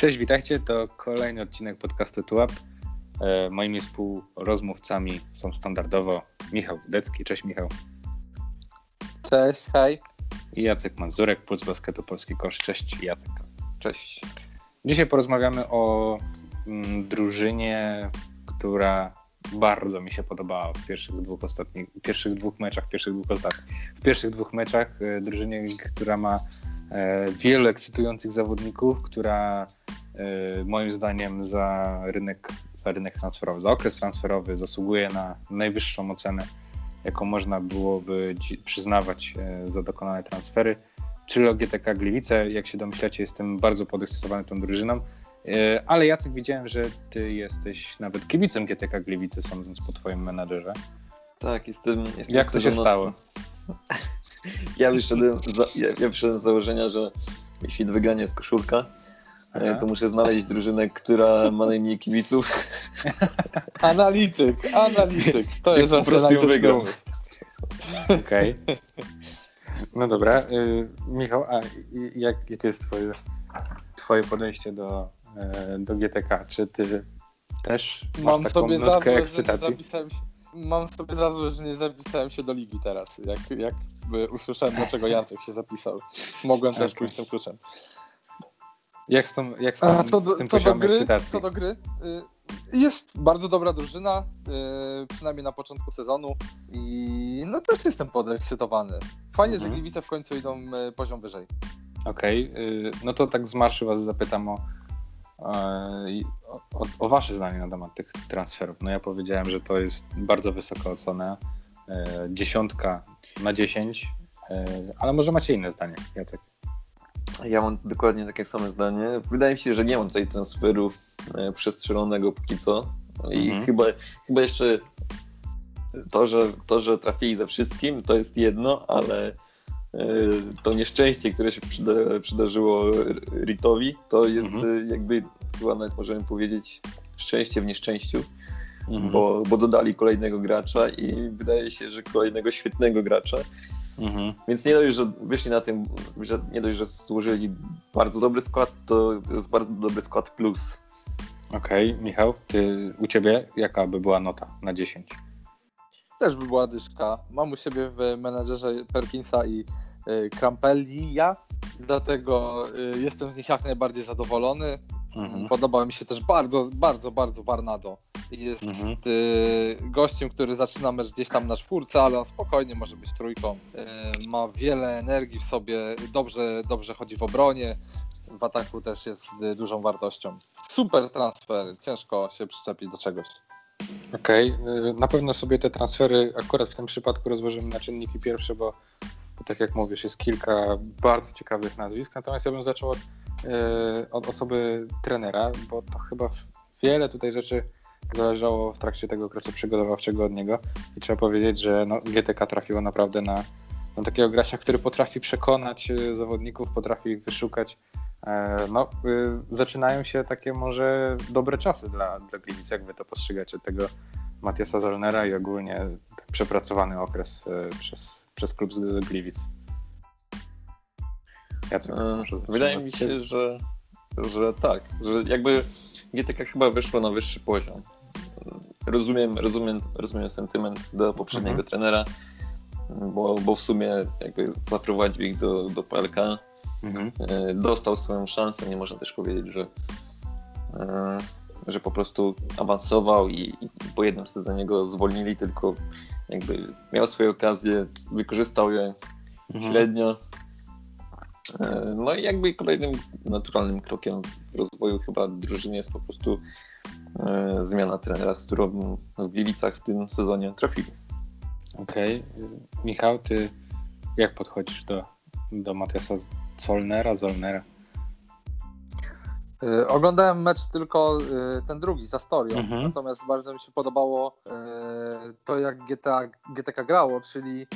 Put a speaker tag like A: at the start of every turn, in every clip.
A: Cześć, witajcie. To kolejny odcinek podcastu Tułap. E, moimi współrozmówcami są standardowo Michał Wdecki. Cześć Michał.
B: Cześć, hej.
A: I Jacek Mazurek, Puls Basketu Polski Kosz. Cześć Jacek.
B: Cześć.
A: Dzisiaj porozmawiamy o mm, drużynie, która bardzo mi się podobała w pierwszych dwóch ostatnich, pierwszych dwóch meczach, pierwszych dwóch ostatnich. W pierwszych dwóch meczach e, drużynie, która ma wielu ekscytujących zawodników, która e, moim zdaniem za rynek, za rynek transferowy, za okres transferowy zasługuje na najwyższą ocenę, jaką można byłoby przyznawać za dokonane transfery. Czyli o GTK Gliwice, jak się domyślacie, jestem bardzo podekscytowany tą drużyną. E, ale Jacek, widziałem, że ty jesteś nawet kibicem GTK Gliwice, sądząc po twoim menadżerze.
B: Tak, jestem. jestem
A: Jak to się stało?
B: Ja wyszedłem, za, ja, ja wyszedłem z założenia, że jeśli do wygrania jest koszulka, e, Aha. to muszę znaleźć drużynę, która ma najmniej kibiców.
A: Analityk, analityk. To jest po prostu wygrał. Okej. Okay. No dobra. Y, Michał, a jak, jakie jest twoje, twoje podejście do E, do GTK. Czy ty też mam taką sobie nutkę ekscytacji?
B: Mam sobie za złe, że nie zapisałem się do ligi teraz. Jak, jakby usłyszałem, dlaczego Jacek się zapisał. Mogłem też okay. pójść tym kluczem.
A: Jak z, tą, jak z, tą, A, do, z tym co poziomem
B: gry,
A: ekscytacji?
B: Co do gry, y, jest bardzo dobra drużyna, y, przynajmniej na początku sezonu i no też jestem podekscytowany. Fajnie, mhm. że Gliwice w końcu idą y, poziom wyżej.
A: Okej, okay. no to tak z marszu was zapytam o o, o, o, wasze zdanie na temat tych transferów. No ja powiedziałem, że to jest bardzo wysoka ocena, e, dziesiątka na dziesięć, e, ale może macie inne zdanie, Jacek.
B: Ja mam dokładnie takie same zdanie. Wydaje mi się, że nie mam tutaj transferu e, przestrzelonego póki co. I mhm. chyba, chyba jeszcze to że, to, że trafili ze wszystkim, to jest jedno, ale E, to nieszczęście, które się przyda, przydarzyło Ritowi, to jest mhm. E, jakby chyba nawet możemy powiedzieć szczęście w nieszczęściu, mhm. bo, bo dodali kolejnego gracza i wydaje się, że kolejnego świetnego gracza. Mhm. Więc nie dość, że wyszli na tym, że nie dość, że złożyli bardzo dobry skład, to jest bardzo dobry skład plus.
A: Okej, okay. Michał, ty, u ciebie jaka by była nota na 10?
B: Też by była dyszka. Mam u siebie w menedżerze Perkinsa i y, Krampellia, dlatego y, jestem z nich jak najbardziej zadowolony. Mhm. Podoba mi się też bardzo, bardzo, bardzo Barnado. Jest mhm. y, gościem, który zaczyna mecz gdzieś tam na czwórce, ale on spokojnie może być trójką. Ma wiele energii w sobie, dobrze, dobrze chodzi w obronie. W ataku też jest dużą wartością. Super transfer, ciężko się przyczepić do czegoś.
A: Okej, okay. na pewno sobie te transfery akurat w tym przypadku rozłożymy na czynniki pierwsze, bo, bo tak jak mówisz, jest kilka bardzo ciekawych nazwisk. Natomiast ja bym zaczął od, e, od osoby trenera, bo to chyba wiele tutaj rzeczy zależało w trakcie tego okresu przygotowawczego od niego i trzeba powiedzieć, że no, GTK trafiło naprawdę na, na takiego gracza, który potrafi przekonać e, zawodników, potrafi ich wyszukać no, y, zaczynają się takie może dobre czasy dla, dla Gliwic, jak wy to postrzegacie, tego Matiasa Zolnera i ogólnie przepracowany okres e, przez, przez klub z Gliwic.
B: Jacek, e, Wydaje mi się, że, że tak, że jakby GTK chyba wyszło na wyższy poziom. Rozumiem, rozumiem, rozumiem sentyment do poprzedniego mhm. trenera, bo, bo w sumie jakby zaprowadził ich do, do PLK Mhm. E, dostał swoją szansę. Nie można też powiedzieć, że, e, że po prostu awansował i, i po jednym sezonie go zwolnili, tylko jakby miał swoje okazje, wykorzystał je mhm. średnio. E, no i jakby kolejnym naturalnym krokiem w rozwoju chyba drużyny jest po prostu zmiana trenera, z którą w Gliwicach w tym sezonie trafili.
A: Okej. Okay. Michał, ty jak podchodzisz do, do Matiasa Zolnera, Zolnera.
B: Yy, oglądałem mecz tylko yy, ten drugi za Storią, mhm. natomiast bardzo mi się podobało yy, to jak GTA, GTK grało, czyli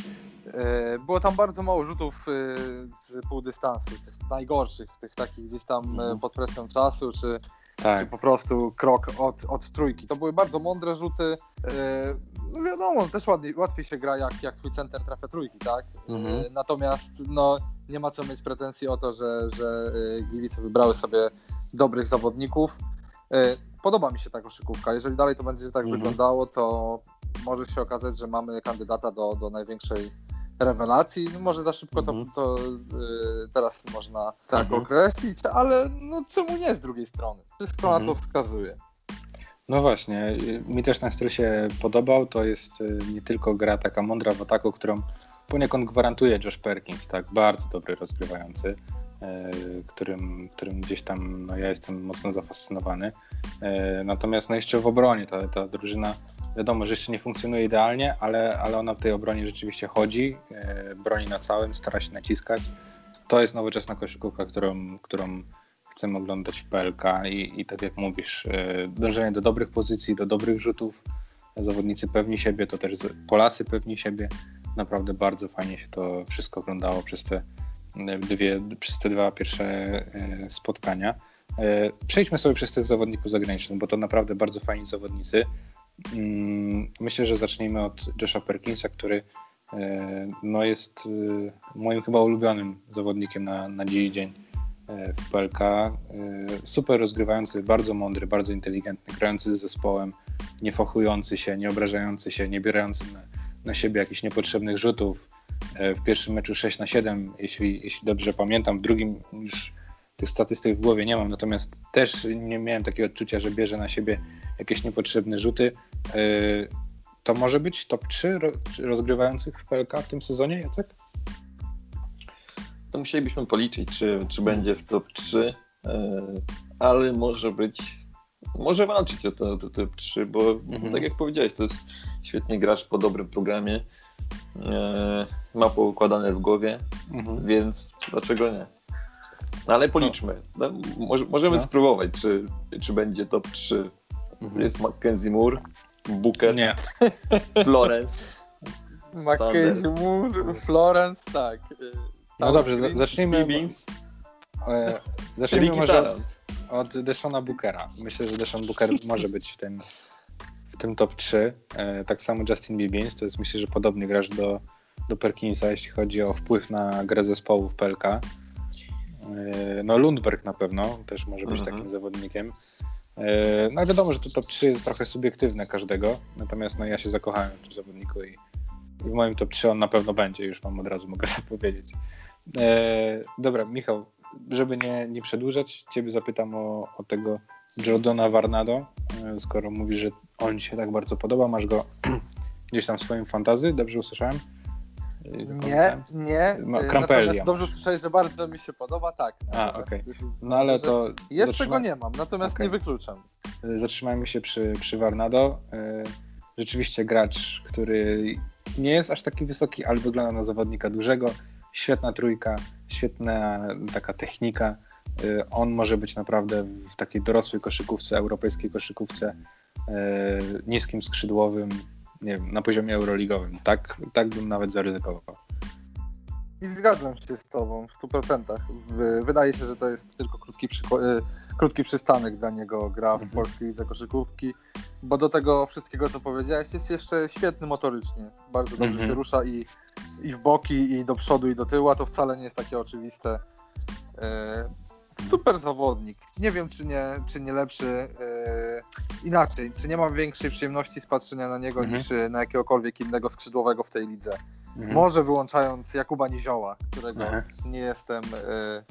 B: było tam bardzo mało rzutów z pół dystansu, tych najgorszych, tych takich gdzieś tam mhm. pod presją czasu, czy
C: tak. czy po prostu krok od, od trójki. To były bardzo mądre rzuty. No wiadomo, też ładniej, łatwiej się gra, jak, jak twój center trafia trójki, tak? Mhm. Natomiast no, nie ma co mieć pretensji o to, że, że Gliwice wybrały sobie dobrych zawodników. Podoba mi się ta koszykówka. Jeżeli dalej to będzie tak mhm. wyglądało, to może się okazać, że mamy kandydata do, do największej rewelacji. No, może za szybko mhm. to, to y, teraz można tak mhm. określić, ale no czemu nie z drugiej strony? Wszystko mhm. na to mhm. wskazuje.
A: No właśnie, mi też ten styl się podobał. To jest y, nie tylko gra taka mądra w ataku, którą poniekąd gwarantuje Josh Perkins, tak, bardzo dobry rozgrywający, y, którym, którym gdzieś tam no, ja jestem mocno zafascynowany. Y, natomiast no jeszcze w obronie ta, ta drużyna wiadomo, że jeszcze nie funkcjonuje idealnie, ale, ale ona w tej obronie rzeczywiście chodzi, e, broni na całym, stara się naciskać. To jest nowoczesna koszykówka, którą, którą chcemy oglądać w PLK i, i tak jak mówisz, e, dążenie do dobrych pozycji, do dobrych rzutów, zawodnicy pewni siebie, to też Polacy pewni siebie. Naprawdę bardzo fajnie się to wszystko oglądało przez te e, dwie, przez te dwa pierwsze spotkania. Przejdźmy sobie przez tych zawodników zagranicznych, bo to naprawdę bardzo fajni zawodnicy. Mm, myślę, że zacznijmy od Josha Perkinsa, który e, no jest e, moim chyba ulubionym zawodnikiem na, na dziś dzień e, w PLK. Super rozgrywający, bardzo mądry, bardzo inteligentny, grający z zespołem, nie fochujący się, nie obrażający się, nie bierający na, siebie jakichś niepotrzebnych rzutów. W pierwszym meczu 6 na 7, jeśli, jeśli dobrze pamiętam, w drugim już tych statystyk w głowie nie mam, natomiast też nie miałem takiego odczucia, że bierze na siebie jakieś niepotrzebne rzuty. E, to może być top 3 rozgrywających w PLK w tym sezonie, Jacek?
B: To musielibyśmy policzyć, czy, czy będzie w top 3, e, ale może być, może walczyć o to, to top 3, bo mhm. tak jak powiedziałeś, to jest świetnie grasz po dobrym programie, e, ma poukładane w głowie, mhm. więc dlaczego nie? No, ale policzmy. No. No, możemy no. spróbować, czy, czy będzie top 3 Mhm. Jest Mackenzie Moore, Booker,
A: Nie.
B: Florence.
C: Mackenzie Moore, Florence, tak.
A: No dobrze, zacznijmy. E, zacznijmy może od Deshona Bookera. Myślę, że Deshon Booker może być w tym, w tym top 3. E, tak samo Justin Bibbins, to jest myślę, że podobnie grasz do, do Perkinsa, jeśli chodzi o wpływ na grę zespołu w PLK. E, no Lundberg na pewno też może być mhm. takim zawodnikiem. E, no wiadomo, że to top 3 jest trochę subiektywne każdego, natomiast no, ja się zakochałem w tym zawodniku i, i w moim top 3 on na pewno będzie, już wam od razu mogę zapowiedzieć. Dobra, Michał, żeby nie, nie przedłużać, ciebie zapytam o, o tego Jordana Varnado, e, skoro mówisz, że on ci się tak bardzo podoba, masz go gdzieś tam w swoim fantazy, dobrze usłyszałem?
C: Nie, nie. Natomiast dobrze słyszałeś, że bardzo mi się podoba, tak.
A: A, okej. Okay. No ale to...
C: Jeszcze zatrzyma... go nie mam, natomiast okay. nie wykluczam.
A: Zatrzymajmy się przy, przy Varnado. E, rzeczywiście gracz, który nie jest aż taki wysoki, ale wygląda na zawodnika dużego. Świetna trójka, świetna taka technika. E, on może być naprawdę w takiej dorosłej koszykówce, europejskiej koszykówce, e, niskim skrzydłowym, nie wiem, na poziomie euroligowym. Tak, tak bym nawet zaryzykował.
C: I zgadzam się z Tobą w 100%. Wydaje się, że to jest tylko krótki, y, krótki przystanek dla niego gra w mhm. polskiej lidze koszykówki, bo do tego wszystkiego, co powiedziałeś, jest jeszcze świetny motorycznie. Bardzo dobrze mhm. się rusza i, i w boki, i do przodu, i do tyłu, a to wcale nie jest takie oczywiste. Y, super zawodnik. Nie wiem, czy nie, czy nie lepszy. Yy, inaczej, czy nie mam większej przyjemności z patrzenia na niego mhm. niż na jakiegokolwiek innego skrzydłowego w tej lidze. Mhm. Może wyłączając Jakuba Nizioła, którego nie jestem. Yy,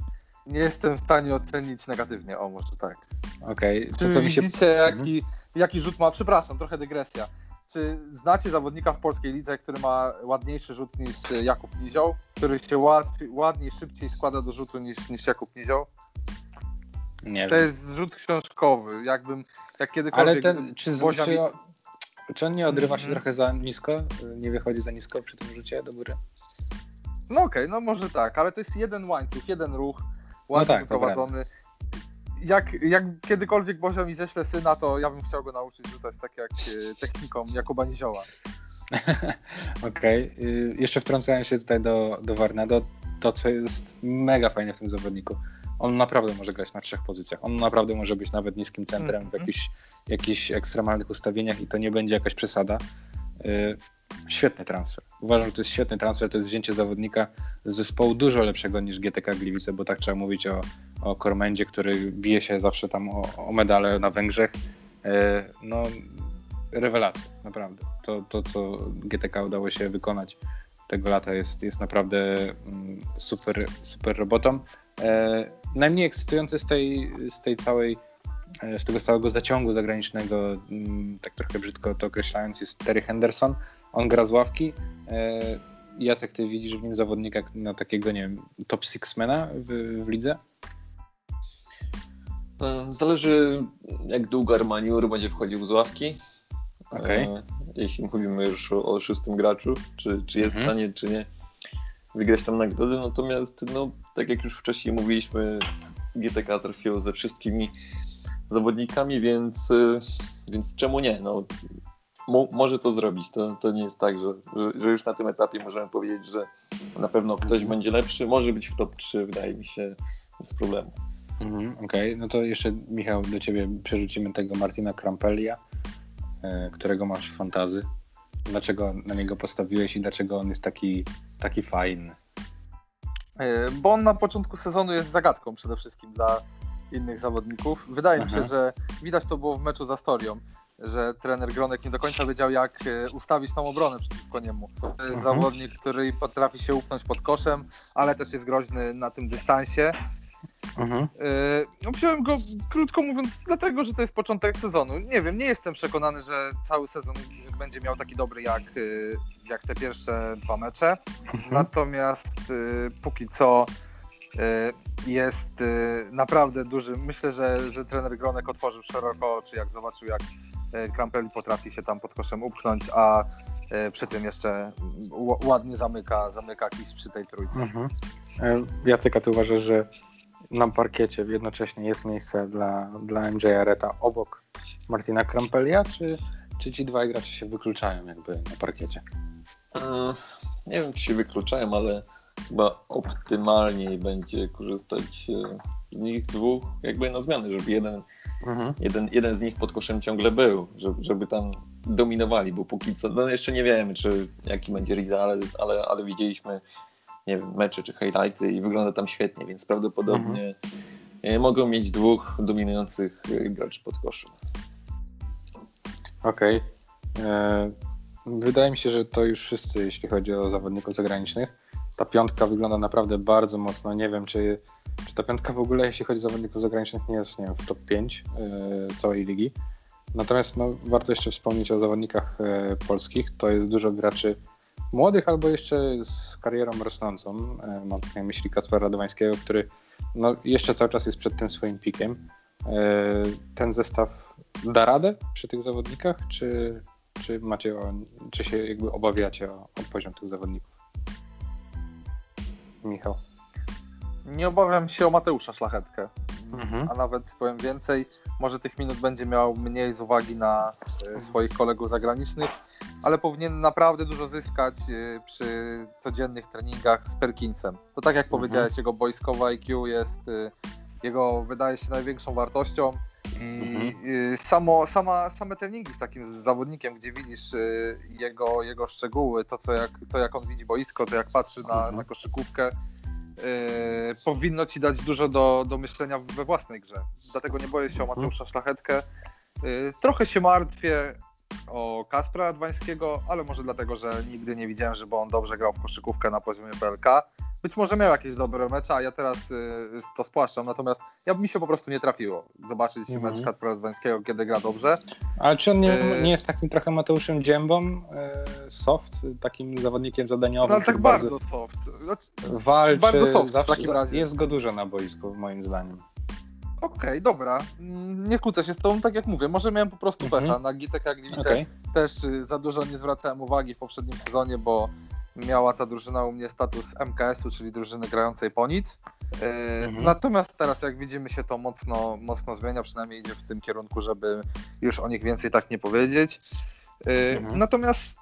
C: nie jestem w stanie ocenić negatywnie, o może tak.
A: Okej,
C: okay. to co widzicie, się... jaki, mhm. Jaki rzut ma? Przepraszam, trochę dygresja. Czy znacie zawodnika w polskiej lidze, który ma ładniejszy rzut niż Jakub Nizioł, który się łatwiej, ładniej, szybciej składa do rzutu niż, niż Jakub Nizioł?
A: Nie
C: to wiem. jest rzut książkowy, jakbym, jak kiedykolwiek...
A: Ale ten, czy, Bozia... czy, czy on nie odrywa się mm -hmm. trochę za nisko? Nie wychodzi za nisko przy tym rzucie do góry?
C: No okej, okay, no może tak, ale to jest jeden łańcuch, jeden ruch, łańcuch no tak, wyprowadzony. Jak, jak kiedykolwiek Bozia mi ześle syna, to ja bym chciał go nauczyć rzucać tak jak e, techniką Jakuba Nizioła.
A: Okej, okay. jeszcze wtrącając się tutaj do, do Warnado, to co jest mega fajne w tym zawodniku, on naprawdę może grać na trzech pozycjach. On naprawdę może być nawet niskim centrem w
C: Mhm.
A: jakichś, jakichś ekstremalnych ustawieniach i to nie będzie jakaś przesada. Y, Świetny transfer. Uważam, że to jest świetny transfer. To jest wzięcie zawodnika z zespołu dużo lepszego niż GTK Gliwice, bo tak trzeba mówić o, o Kormendzie, który bije się zawsze tam o, o medale na Węgrzech. Y, No, rewelacja, naprawdę. To, to, co GTK udało się wykonać tego lata jest, jest naprawdę mm, super, super robotą. E, najmniej ekscytujący z tej, z tej całej, z tego całego zaciągu zagranicznego, mm, tak trochę brzydko to określając, jest Terry Henderson. On gra z ławki. E, Jacek, ty widzisz w nim zawodnika na takiego, nie wiem, top sixmana w, w lidze?
B: E, Zależy, jak długo Armaniur będzie wchodził z ławki. E, Jeśli mówimy już o, o szóstym graczu, czy, czy jest
A: Mhm.
B: w stanie, czy nie wygrać tam nagrody. Natomiast, no, tak jak już wcześniej mówiliśmy, GTK trafiło ze wszystkimi zawodnikami, więc, e, więc czemu nie? No, mo, może to zrobić. To, to nie jest tak, że, że, że już na tym etapie możemy powiedzieć, że na pewno ktoś
A: Mhm.
B: będzie lepszy. Może być w top 3, wydaje mi się, bez problemu.
A: Mhm, Okej, no to jeszcze Michał, do ciebie przerzucimy tego Martina Krampelia, e, którego masz w fantazy. Dlaczego na niego postawiłeś i dlaczego on jest taki, taki fajny?
C: E, Bo on na początku sezonu jest zagadką przede wszystkim dla innych zawodników. Wydaje mi
A: Aha.
C: się, że widać to było w meczu z Astorią, że trener Gronek nie do końca wiedział, jak e, ustawić tą obronę przeciwko niemu. To jest
A: Mhm.
C: zawodnik, który potrafi się upchnąć pod koszem, ale też jest groźny na tym dystansie.
A: Mhm.
C: Yy, No wziąłem go, krótko mówiąc, dlatego, że to jest początek sezonu. Nie wiem, nie jestem przekonany, że cały sezon będzie miał taki dobry jak, yy, jak te pierwsze dwa mecze. Natomiast yy, póki co jest yy, naprawdę duży. Myślę, że, że trener Gronek otworzył szeroko oczy, jak zobaczył, jak yy, Krampeli potrafi się tam pod koszem upchnąć, a yy, przy tym jeszcze ładnie zamyka, zamyka kis przy tej trójce.
A: Mhm. E, Jacek, a ty uważasz, że na parkiecie jednocześnie jest miejsce dla, dla MJ Areta obok Martina Krampelia, czy, czy ci dwaj gracze się wykluczają jakby na parkiecie?
B: E, Nie wiem, czy się wykluczają, ale chyba optymalniej będzie korzystać e, z nich dwóch jakby na zmianę, żeby jeden,
A: Mhm.
B: jeden, jeden z nich pod koszem ciągle był, żeby, żeby tam dominowali, bo póki co, no jeszcze nie wiemy, czy jaki będzie Riza, ale, ale, ale widzieliśmy nie wiem, mecze czy highlighty i wygląda tam świetnie, więc prawdopodobnie e, mogą mieć dwóch dominujących e, graczy pod koszem.
A: Okej. E, Wydaje mi się, że to już wszyscy, jeśli chodzi o zawodników zagranicznych. Ta piątka wygląda naprawdę bardzo mocno. Nie wiem, czy, czy ta piątka w ogóle, jeśli chodzi o zawodników zagranicznych, nie jest nie wiem, w top 5 e, całej ligi. Natomiast no, warto jeszcze wspomnieć o zawodnikach e, polskich. To jest dużo graczy młodych albo jeszcze z karierą rosnącą. E, mam na myśli Kacpera Radowańskiego, który no, jeszcze cały czas jest przed tym swoim pikiem. Ten zestaw da radę przy tych zawodnikach, czy, czy macie o, czy się jakby obawiacie o, o poziom tych zawodników? Michał.
C: Nie obawiam się o Mateusza Szlachetkę.
A: Mhm.
C: A nawet powiem więcej, może tych minut będzie miał mniej z uwagi na e, swoich kolegów zagranicznych, ale powinien naprawdę dużo zyskać e, przy codziennych treningach z Perkinsem. To tak jak
A: Mhm.
C: powiedziałeś, jego boiskowe IQ jest e, jego, wydaje się, największą wartością. I
A: Mhm.
C: e, samo, sama, same treningi z takim zawodnikiem, gdzie widzisz e, jego, jego szczegóły, to, co jak, to jak on widzi boisko, to jak patrzy na,
A: Mhm.
C: na koszykówkę, Yy, powinno ci dać dużo do, do myślenia we własnej grze. Dlatego nie boję się o Mateusza Szlachetkę. Yy, trochę się martwię o Kaspra Adwańskiego, ale może dlatego, że nigdy nie widziałem, żeby on dobrze grał w koszykówkę na poziomie PLK. Być może miał jakieś dobre mecze, a ja teraz yy, to spłaszczam, natomiast ja mi się po prostu nie trafiło zobaczyć
A: Mhm.
C: mecz Kaspra Adwańskiego, kiedy gra dobrze.
A: Ale czy on nie,
C: E,
A: nie jest takim trochę Mateuszem Dziębą, e, soft, takim zawodnikiem zadaniowym?
C: No, ale tak
A: który
C: bardzo soft. Znaczy,
A: walczy,
C: bardzo soft w
A: zawsze,
C: takim razie.
A: Jest go dużo na boisku, moim zdaniem.
C: Okej, dobra. Mm, Nie kłócę się z tobą, tak jak mówię. Może miałem po prostu
A: Mhm.
C: pecha. Na GTK Gliwice
A: Okej.
C: też y, za dużo nie zwracałem uwagi w poprzednim sezonie, bo miała ta drużyna u mnie status MKS-u, czyli drużyny grającej po nic. Yy,
A: Mhm.
C: Natomiast teraz, jak widzimy, się to mocno, mocno zmienia, przynajmniej idzie w tym kierunku, żeby już o nich więcej tak nie powiedzieć. Yy,
A: Mhm.
C: Natomiast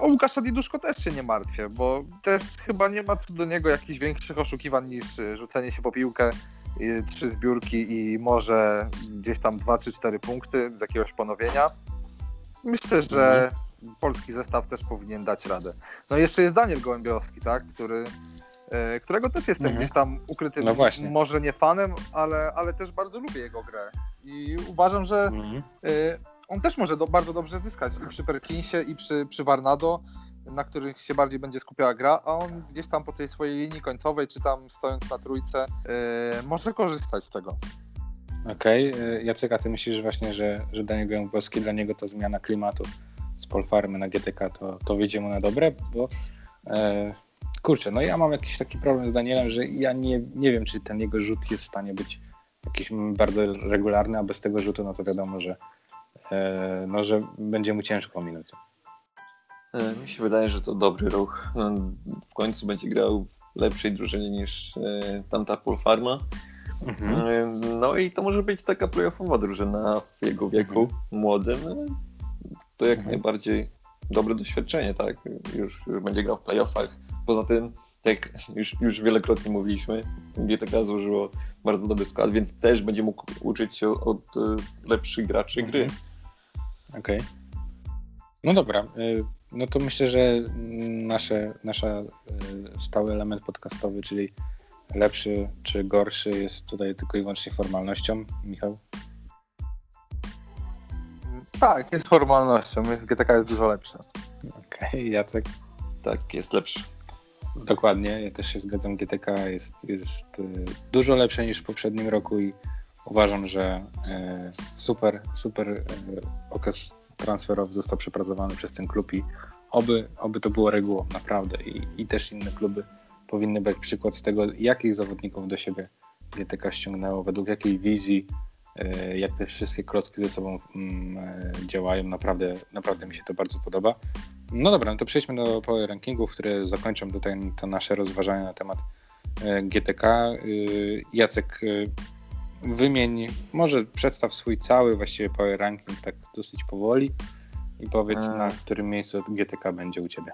C: o Łukasza Diduszko też się nie martwię, bo też chyba nie ma co do niego jakichś większych oszukiwań niż y, rzucenie się po piłkę y, trzy zbiórki i może gdzieś tam 2 czy 4 punkty z jakiegoś ponowienia. Myślę, że polski zestaw też powinien dać radę. No i jeszcze jest Daniel Gołębiowski, tak, który, e, którego też jestem
A: Mhm.
C: gdzieś tam ukrytym,
A: No
C: może nie fanem, ale, ale też bardzo lubię jego grę. I uważam, że
A: Mhm.
C: e, on też może do, bardzo dobrze zyskać i przy Perkinsie i przy, przy Varnado, na których się bardziej będzie skupiała gra, a on gdzieś tam po tej swojej linii końcowej, czy tam stojąc na trójce, e, może korzystać z tego.
A: Okej, okay. Jacek, a ty myślisz właśnie, że, że Daniel Gołębowski dla niego to zmiana klimatu z Polfarmy na GTK to, to wyjdzie mu na dobre? Bo e, kurczę, no ja mam jakiś taki problem z Danielem, że ja nie, nie wiem, czy ten jego rzut jest w stanie być jakiś bardzo regularny, a bez tego rzutu, no to wiadomo, że, e, no, że będzie mu ciężko minąć.
B: E, Mi się wydaje, że to dobry ruch. No, W końcu będzie grał w lepszej drużynie niż e, tamta Polfarma.
A: Mhm.
B: E, No i to może być taka playoffowa drużyna w jego wieku młodym. E, To jak
A: Mhm.
B: najbardziej dobre doświadczenie, tak? Już, już będzie grał w playoffach. Poza tym, tak jak już, już wielokrotnie mówiliśmy, GTK złożyło bardzo dobry skład, więc też będzie mógł uczyć się od lepszych graczy gry.
A: Mhm. Okej. No dobra, no to myślę, że nasze, nasza y, stały element podcastowy, czyli lepszy czy gorszy jest tutaj tylko i wyłącznie formalnością. Michał?
C: Tak, jest formalnością, GTK jest dużo lepsze.
A: Okej, Jacek?
B: Tak, jest lepszy.
A: Dokładnie, ja też się zgadzam. GTK jest, jest y, dużo lepsze niż w poprzednim roku i uważam, że y, super, super okres transferowy został przepracowany przez ten klub i oby, oby to było regułą, naprawdę. I, I też inne kluby powinny brać przykład z tego, jakich zawodników do siebie GTK ściągnęło, według jakiej wizji, y, jak te wszystkie klocki ze sobą mm, y, działają. Naprawdę, naprawdę mi się to bardzo podoba. No dobra, no to przejdźmy do power rankingów, które zakończą tutaj to nasze rozważania na temat e, GTK. Jacek, wymień, może przedstaw swój cały właściwie power ranking tak dosyć powoli i powiedz
B: E.
A: na którym miejscu GTK będzie u Ciebie.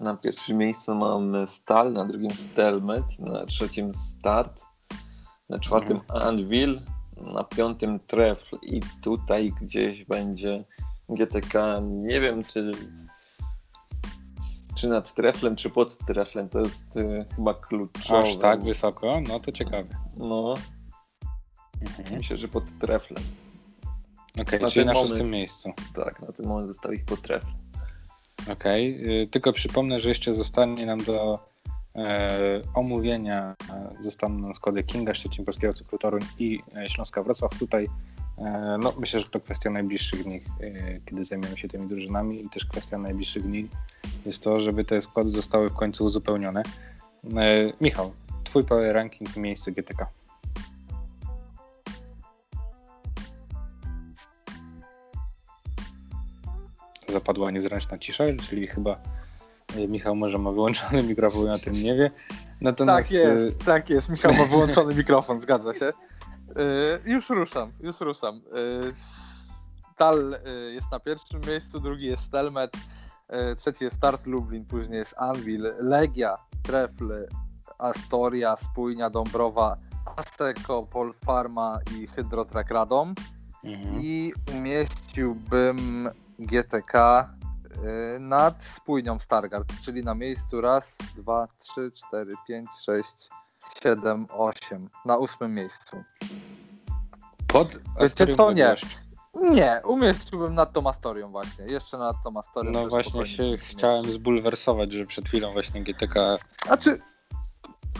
B: Na pierwszym miejscu mam Stal, na drugim Stelmet, na trzecim Start, na czwartym Anvil, na piątym Trefl i tutaj gdzieś będzie GTK, nie wiem czy czy nad Treflem, czy pod Treflem, to jest y, chyba kluczowe.
A: Aż tak wysoko? No to ciekawe.
B: No,
A: Mhm.
B: myślę, że pod Treflem.
A: Okej,
B: Na
A: czyli na szóstym
B: moment-
A: miejscu.
B: Tak, na ten moment został ich pod Treflem.
A: Okej, y, tylko przypomnę, że jeszcze zostanie nam do e, omówienia e, zostaną nam składy Kinga, Szczecin, Polskiego Cyklu Toruń i e, Śląska Wrocław. Tutaj e, no, myślę, że to kwestia najbliższych dni, e, kiedy zajmiemy się tymi drużynami i też kwestia najbliższych dni jest to, żeby te składy zostały w końcu uzupełnione. E, Michał, twój power ranking i miejsce GTK. Zapadła niezręczna cisza, czyli chyba e, Michał może ma wyłączony mikrofon, a o tym nie wie. Natomiast
C: Tak jest, tak jest. Michał ma wyłączony mikrofon, zgadza się. Y, już ruszam, już ruszam. Tal jest na pierwszym miejscu, drugi jest Stelmet, y, trzeci jest Start Lublin, później jest Anvil, Legia, Trefl, Astoria, Spójnia, Dąbrowa, Asseco, Polfarma i Hydrotrack Radom.
A: Mhm.
C: I umieściłbym GTK y, nad spójnią Stargard, czyli na miejscu raz, dwa, trzy, cztery, pięć, sześć, siedem, osiem. Na ósmym miejscu.
A: Pod Astorią
C: co? Nie. Nie, umieściłbym nad tą Astorią właśnie. Jeszcze nad tą Astorią.
A: No właśnie się chciałem zbulwersować, że przed chwilą właśnie GTK
C: Znaczy,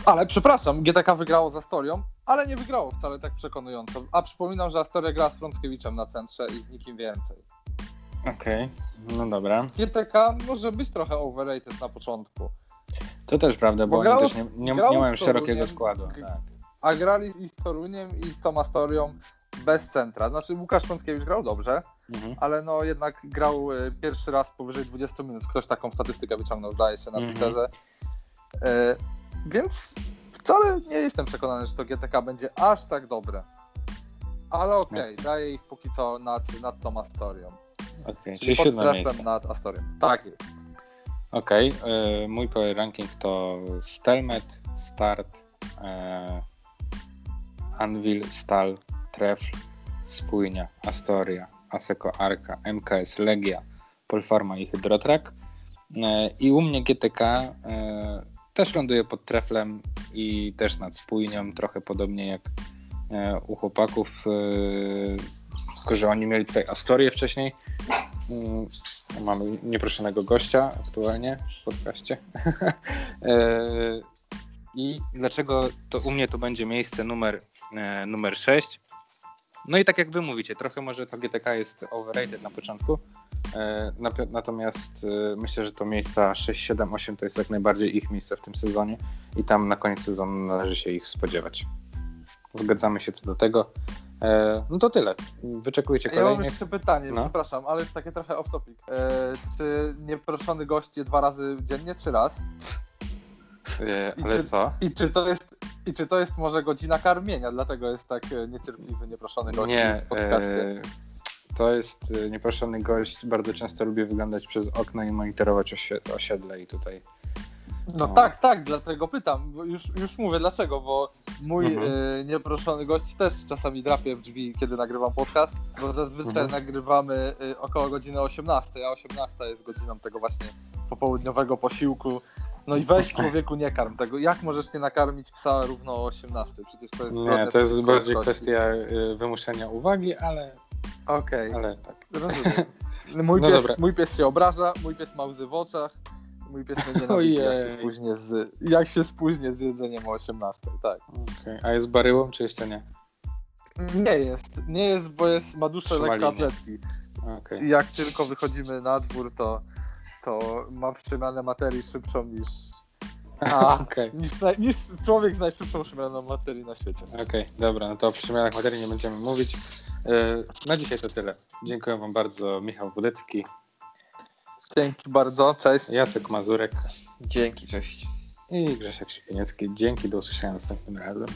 C: ale przepraszam, GTK wygrało z Astorią, ale nie wygrało wcale tak przekonująco. A przypominam, że Astoria gra z Frąckiewiczem na centrze i z nikim więcej.
A: Okej, no dobra.
C: GTK może być trochę overrated na początku.
A: To też prawda, bo,
C: Bo
A: oni też nie, nie, nie mają szerokiego składu. Tak.
C: A grali i z Toruniem i z tą Astorią bez centra. Znaczy Łukasz Frąckiewicz grał dobrze,
A: Mhm.
C: ale no jednak grał e, pierwszy raz powyżej 20 minut. Ktoś taką statystykę wyciągnął, zdaje się, na
A: Mhm.
C: Twitterze. E, więc wcale nie jestem przekonany, że to GTK będzie aż tak dobre. Ale okej, daję ich póki co nad, nad tą Astorią.
A: Okej,
C: Czyli
A: czyli
C: pod
A: siódme miejsce.
C: nad Astorią. Tak jest.
A: Okej, y, mój ranking to Stelmet, Start, e, Anvil, Stal, Trefl, Spójnia, Astoria, Aseco Arka, MKS, Legia, Polfarma i Hydrotrak. E, I u mnie GTK e, też ląduje pod Treflem i też nad Spójnią, trochę podobnie jak e, u chłopaków, tylko że oni mieli tutaj Astorię wcześniej. Mm, mamy nieproszonego gościa aktualnie w podcaście. I dlaczego to u mnie to będzie miejsce numer, numer 6? No i tak jak wy mówicie, trochę może to GTK jest overrated na początku, e, natomiast e, myślę, że to miejsca 6, 7, 8 to jest jak najbardziej ich miejsce w tym sezonie i tam na koniec sezonu należy się ich spodziewać. Zgadzamy się co do tego. E, no to tyle. Wyczekujcie kolejnych.
C: Ja mam jeszcze pytanie, no. przepraszam, ale już takie trochę off topic. Czy nieproszony gość je dwa razy dziennie, czy raz?
A: ale
C: czy,
A: co?
C: I czy to jest i czy to jest może godzina karmienia, dlatego jest tak e, niecierpliwy, nieproszony gość
A: Nie,
C: w podcaście? E,
A: to jest e, nieproszony gość, bardzo często lubię wyglądać przez okno i monitorować osiedle i tutaj
C: no, no, tak, tak, dlatego pytam. Już, już mówię dlaczego, bo mój mhm. y, nieproszony gość też czasami drapie w drzwi, kiedy nagrywam podcast, bo zazwyczaj mhm. nagrywamy y, około godziny 18, a 18 jest godziną tego właśnie popołudniowego posiłku. No i weź człowieku nie karm tego. Jak możesz nie nakarmić psa równo o 18? Przecież to jest
A: Nie, to jest bardziej kwestia y, wymuszenia uwagi, ale.
C: Okej.
A: Okay. Ale tak.
C: Rozumiem. Mój, no pies, mój pies się obraża, mój pies ma łzy w oczach. Mój pies mnie nienawidzi, jak się spóźnię z, jak się spóźnię z jedzeniem o 18, tak.
A: Okay. A jest baryłą, czy jeszcze nie?
C: Nie jest, nie jest, bo jest, ma dłuższe lekkoatletki. Okay. I jak tylko wychodzimy na dwór, to to ma przemianę materii szybszą niż, a, okay. niż, niż, człowiek z najszybszą przemianą materii na świecie.
A: Okej, okay, dobra, no to o przemianach materii nie będziemy mówić. E, na dzisiaj to tyle. Dziękuję Wam bardzo, Michał Wodecki.
C: Dzięki bardzo, cześć.
A: Jacek Mazurek.
B: Dzięki, cześć.
A: I Grzesiek Siepieniecki. Dzięki, do usłyszenia następnym razem.